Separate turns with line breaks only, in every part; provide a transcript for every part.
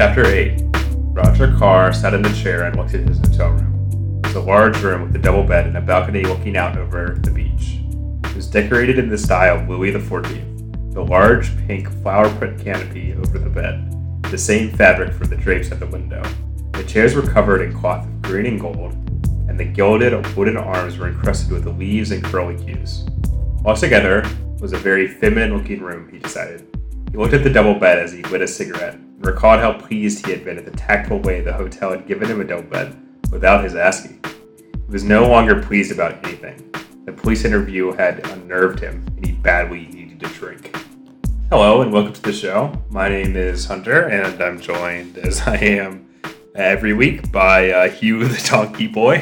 Chapter 8 Roger Carr sat in the chair and looked at his hotel room. It was a large room with a double bed and a balcony looking out over the beach. It was decorated in the style of Louis XIV, the large pink flower print canopy over the bed, the same fabric for the drapes at the window. The chairs were covered in cloth of green and gold, and the gilded wooden arms were encrusted with leaves and curlicues. Altogether, was a very feminine looking room, he decided. He looked at the double bed as he lit a cigarette recalled how pleased he had been at the tactful way the hotel had given him a double bed without his asking. He was no longer pleased about anything. The police interview had unnerved him, and he badly needed a drink. Hello, and welcome to the show. My name is Hunter, and I'm joined, as I am every week, by uh, Hugh the Donkey Boy.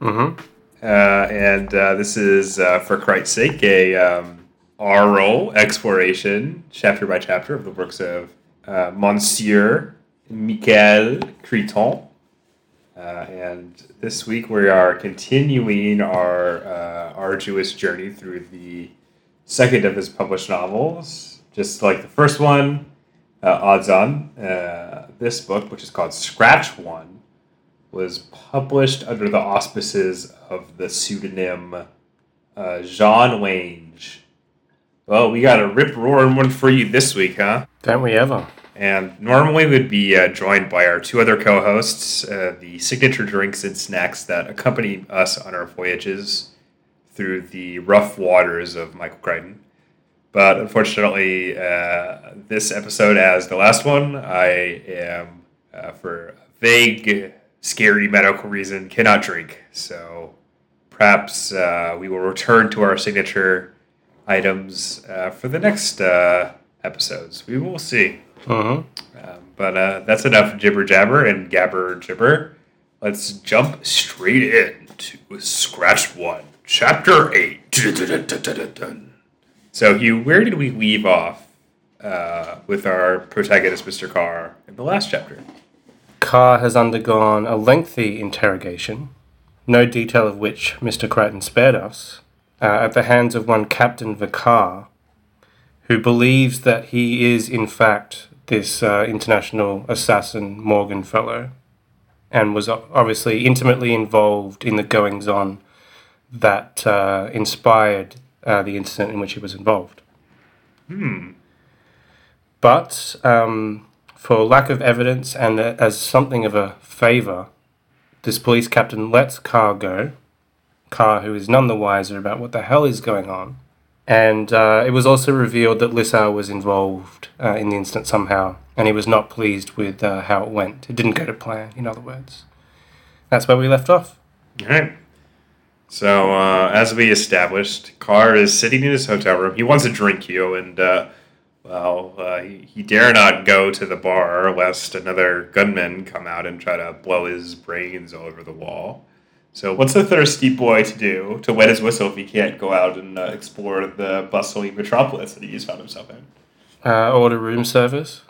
Mm-hmm.
Uh, and uh, this is, uh, for Christ's sake, a um, oral exploration, chapter by chapter, of the works of uh, Monsieur Michel Criton. Uh, and this week we are continuing our uh, arduous journey through the second of his published novels. Just like the first one, uh, odds on, uh, this book, which is called Scratch One, was published under the auspices of the pseudonym uh, Jean Lange. Well, we got a rip roaring one for you this week, huh?
Don't we ever?
And normally we'd be uh, joined by our two other co hosts, uh, the signature drinks and snacks that accompany us on our voyages through the rough waters of Michael Crichton. But unfortunately, uh, this episode, as the last one, I am, uh, for a vague, scary medical reason, cannot drink. So perhaps uh, we will return to our signature items uh, for the next episodes. We will see.
Mm-hmm.
Um, but uh, that's enough jibber jabber and gabber gibber. Let's jump straight into Scratch One, Chapter Eight. So, Hugh, where did we leave off uh, with our protagonist, Mr. Carr, in the last chapter?
Carr has undergone a lengthy interrogation, no detail of which Mr. Crichton spared us, uh, at the hands of one Captain Vicar, who believes that he is, in fact, this uh, international assassin Morgan Fellow, and was obviously intimately involved in the goings on that uh, inspired uh, the incident in which he was involved. Hmm. But um, for lack of evidence and uh, as something of a favour, this police captain lets Carr go. Carr, who is none the wiser about what the hell is going on. And uh, it was also revealed that Lissau was involved uh, in the incident somehow, and he was not pleased with uh, how it went. It didn't go to plan, in other words. That's where we left off.
All right. So, uh, as we established, Carr is sitting in his hotel room. He wants a drink, you, and, uh, well, uh, he, he dare not go to the bar lest another gunman come out and try to blow his brains all over the wall. So, what's a thirsty boy to do to wet his whistle if he can't go out and uh, explore the bustling metropolis that he's found himself in?
Uh, order room service.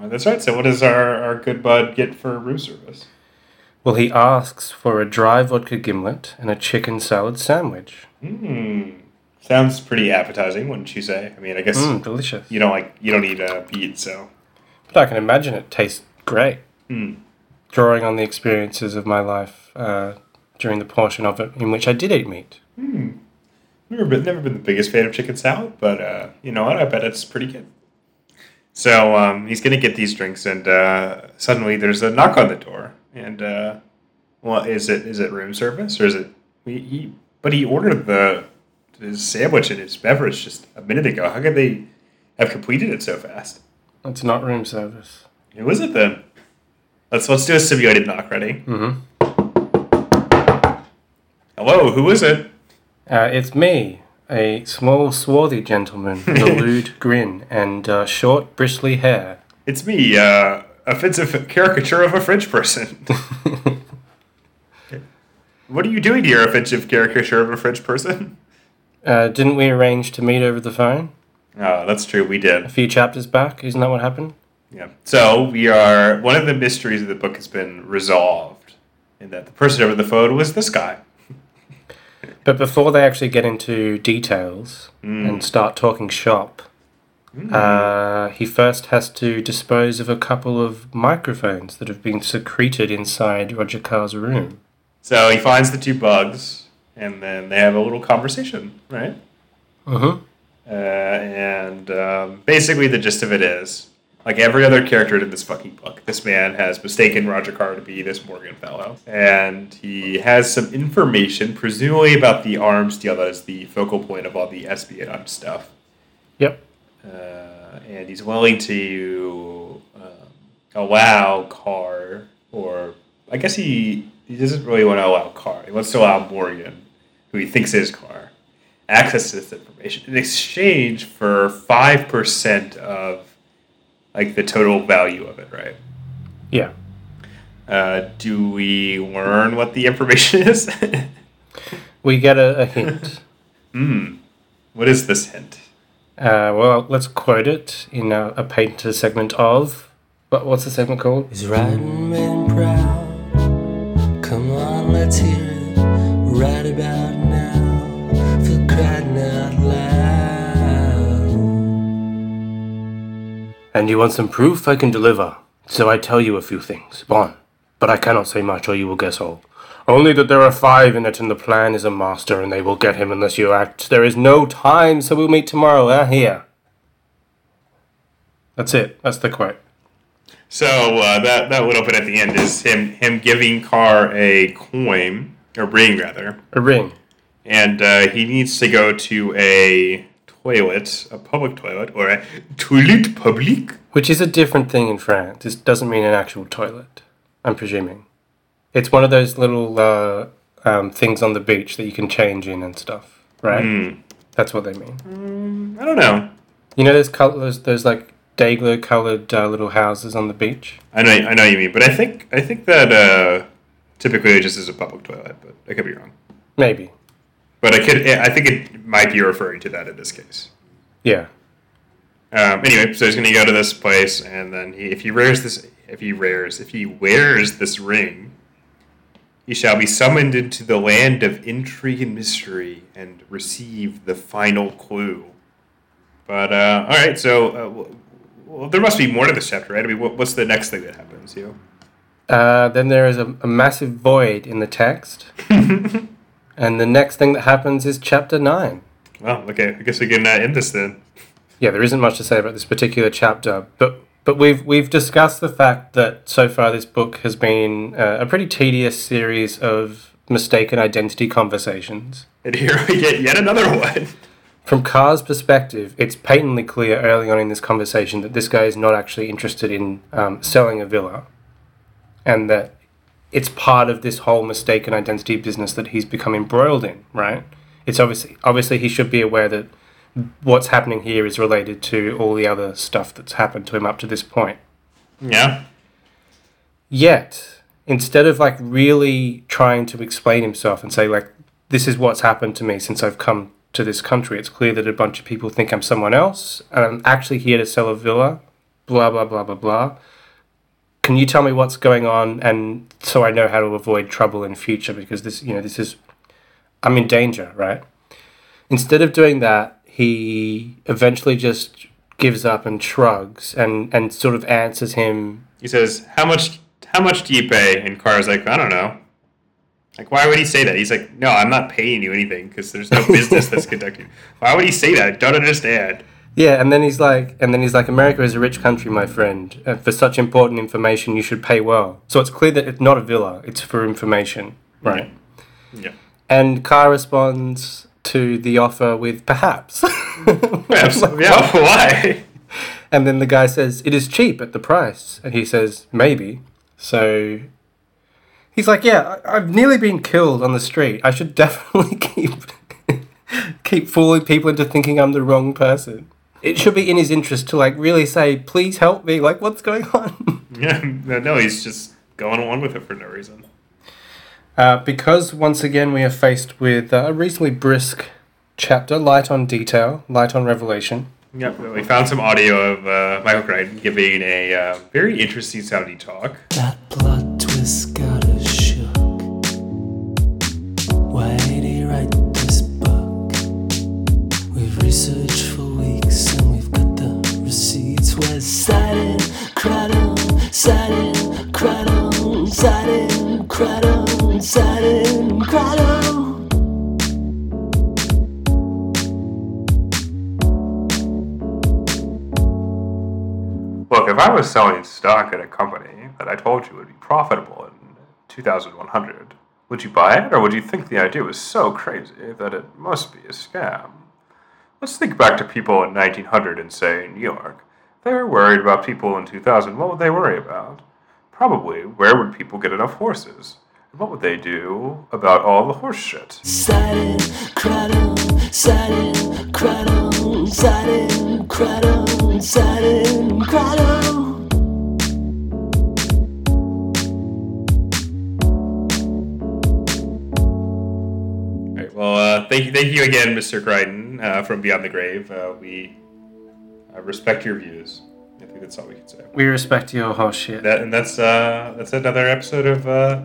Uh, that's right. So, what does our, our good bud get for room service?
Well, he asks for a dry vodka gimlet and a chicken salad sandwich.
Hmm. Sounds pretty appetizing, wouldn't you say? I mean, I guess
Mmm, delicious.
you don't like you don't eat uh, meat, so
But I can imagine it tastes great.
Hmm.
Drawing on the experiences of my life uh, during the portion of it in which I did eat meat.
never been never been the biggest fan of chicken salad, but uh, you know what? I bet it's pretty good. So um, he's gonna get these drinks, and uh, suddenly there's a knock on the door, and uh, well, is it is it room service or is it He, he, but he ordered the his sandwich and his beverage just a minute ago. How could they have completed it so fast?
It's not room service.
Who is it then? Let's let's do a simulated knock. Ready?
Mm-hmm.
Hello, who is it?
Uh, it's me, a small, swarthy gentleman with a lewd grin and uh, short, bristly hair.
It's me, uh, offensive caricature of a French person. what are you doing here, offensive caricature of a French person?
Uh, didn't we arrange to meet over the phone
Oh, that's true. We did.
a few chapters back? Isn't that what happened?
Yeah. So we are. One of the mysteries of the book has been resolved, in that the person over the phone was this guy.
But before they actually get into details
Mm.
and start talking shop, uh, he first has to dispose of a couple of microphones that have been secreted inside Roger Carr's room.
So he finds the two bugs, and then they have a little conversation, right?
Mm-hmm.
Uh, and um, basically, the gist of it is like every other character in this fucking book, this man has mistaken Roger Carr to be this Morgan fellow. And he has some information, presumably about the arms deal that is the focal point of all the espionage stuff.
Yep.
Uh, and he's willing to um, allow Carr, or I guess he, he doesn't really want to allow Carr. He wants to allow Morgan, who he thinks is Carr, access to this information in exchange for 5% of like the total value of it, right?
Yeah.
Uh, do we learn what the information is?
We get a, a hint.
Hmm. What is this hint?
Uh, well, let's quote it in a, a painter segment of. What, what's the segment called?
He's riding men proud. Come on, let's hear
And you want some proof I can deliver. So I tell you a few things. Bon. But I cannot say much or you will guess all. Only that there are five in it and the plan is a master and they will get him unless you act. There is no time, so we'll meet tomorrow, eh? Here. That's it. That's the quote.
So uh, that that little bit at the end is him him giving Carr a coin or ring rather,
A ring.
and uh, he needs to go to a toilet, a public toilet, or a toilet public.
Which is a different thing in France. This doesn't mean an actual toilet, I'm presuming. It's one of those little uh, um, things on the beach that you can change in and stuff, right?
Hmm.
That's what they mean.
I don't know.
You know those colors, those like day-glow colored uh, little houses on the beach?
I know I know what you mean, but I think I think that uh, typically it just is a public toilet, but I could be wrong.
Maybe.
But I could I think it might be referring to that in this case.
Yeah.
Um, anyway, so he's going to go to this place, and then he, if he wears this, if he wears, if he wears this ring, he shall be summoned into the land of intrigue and mystery, and receive the final clue. But uh, all right, so uh, well, there must be more to this chapter, right? I mean, what, what's the next thing that happens? You.
Uh, then there is a, a massive void in the text. and the next thing that happens is chapter 9.
Well, okay, I guess we can uh, end this then.
Yeah, there isn't much to say about this particular chapter, but but we've we've discussed the fact that so far this book has been uh, a pretty tedious series of mistaken identity conversations.
And here we get yet another one.
From Carr's perspective, it's patently clear early on in this conversation that this guy is not actually interested in um, selling a villa, and that it's part of this whole mistaken identity business that he's become embroiled in. Right? It's obviously obviously he should be aware that what's happening here is related to all the other stuff that's happened to him up to this point.
Yeah.
Yet, instead of like really trying to explain himself and say like this is what's happened to me since I've come to this country, it's clear that a bunch of people think I'm someone else and I'm actually here to sell a villa, blah blah blah blah blah. Can you tell me what's going on and so I know how to avoid trouble in future because this you know this is I'm in danger, right? Instead of doing that, he eventually just gives up and shrugs and and sort of answers him
He says, "How much? How much do you pay?" And Carr's like, "I don't know." Like, why would he say that? He's like, "No, I'm not paying you anything because there's no business that's conducted." Why would he say that? I don't understand.
Yeah, and then he's like, and then he's like, America is a rich country, my friend. And for such important information, you should pay well. So it's clear that it's not a villa; it's for information, right?
Yeah.
And Carr responds to the offer with perhaps.
Absolutely. Yeah, why?
And then the guy says, It is cheap at the price. And he says, Maybe. So he's like, Yeah, I- I've nearly been killed on the street. I should definitely keep keep fooling people into thinking I'm the wrong person. It should be in his interest to like really say, Please help me. Like, what's going on?
Yeah, no, no, he's just going along with it for no reason.
Uh, because once again we are faced with uh, a reasonably brisk chapter, light on detail, light on revelation.
Yeah, we found some audio of uh, Michael Crichton giving a uh, very interesting sounding talk.
That
Look, if I was selling stock at a company that I told you would be profitable in 2100, would you buy it or would you think the idea was so crazy that it must be a scam? Let's think back to people in 1900 and say New York. They were worried about people in 2000. What would they worry about? Probably where would people get enough horses? And what would they do about all the horse shit?
Citing, cradle, citing, cradle, citing, cradle, citing, cradle.
All right. Well, uh, thank you, thank you again, Mr. Crichton, uh, from Beyond the Grave. Uh, we uh, respect your views. I think that's all we can say.
We respect your whole shit.
That, and that's uh, that's another episode of uh,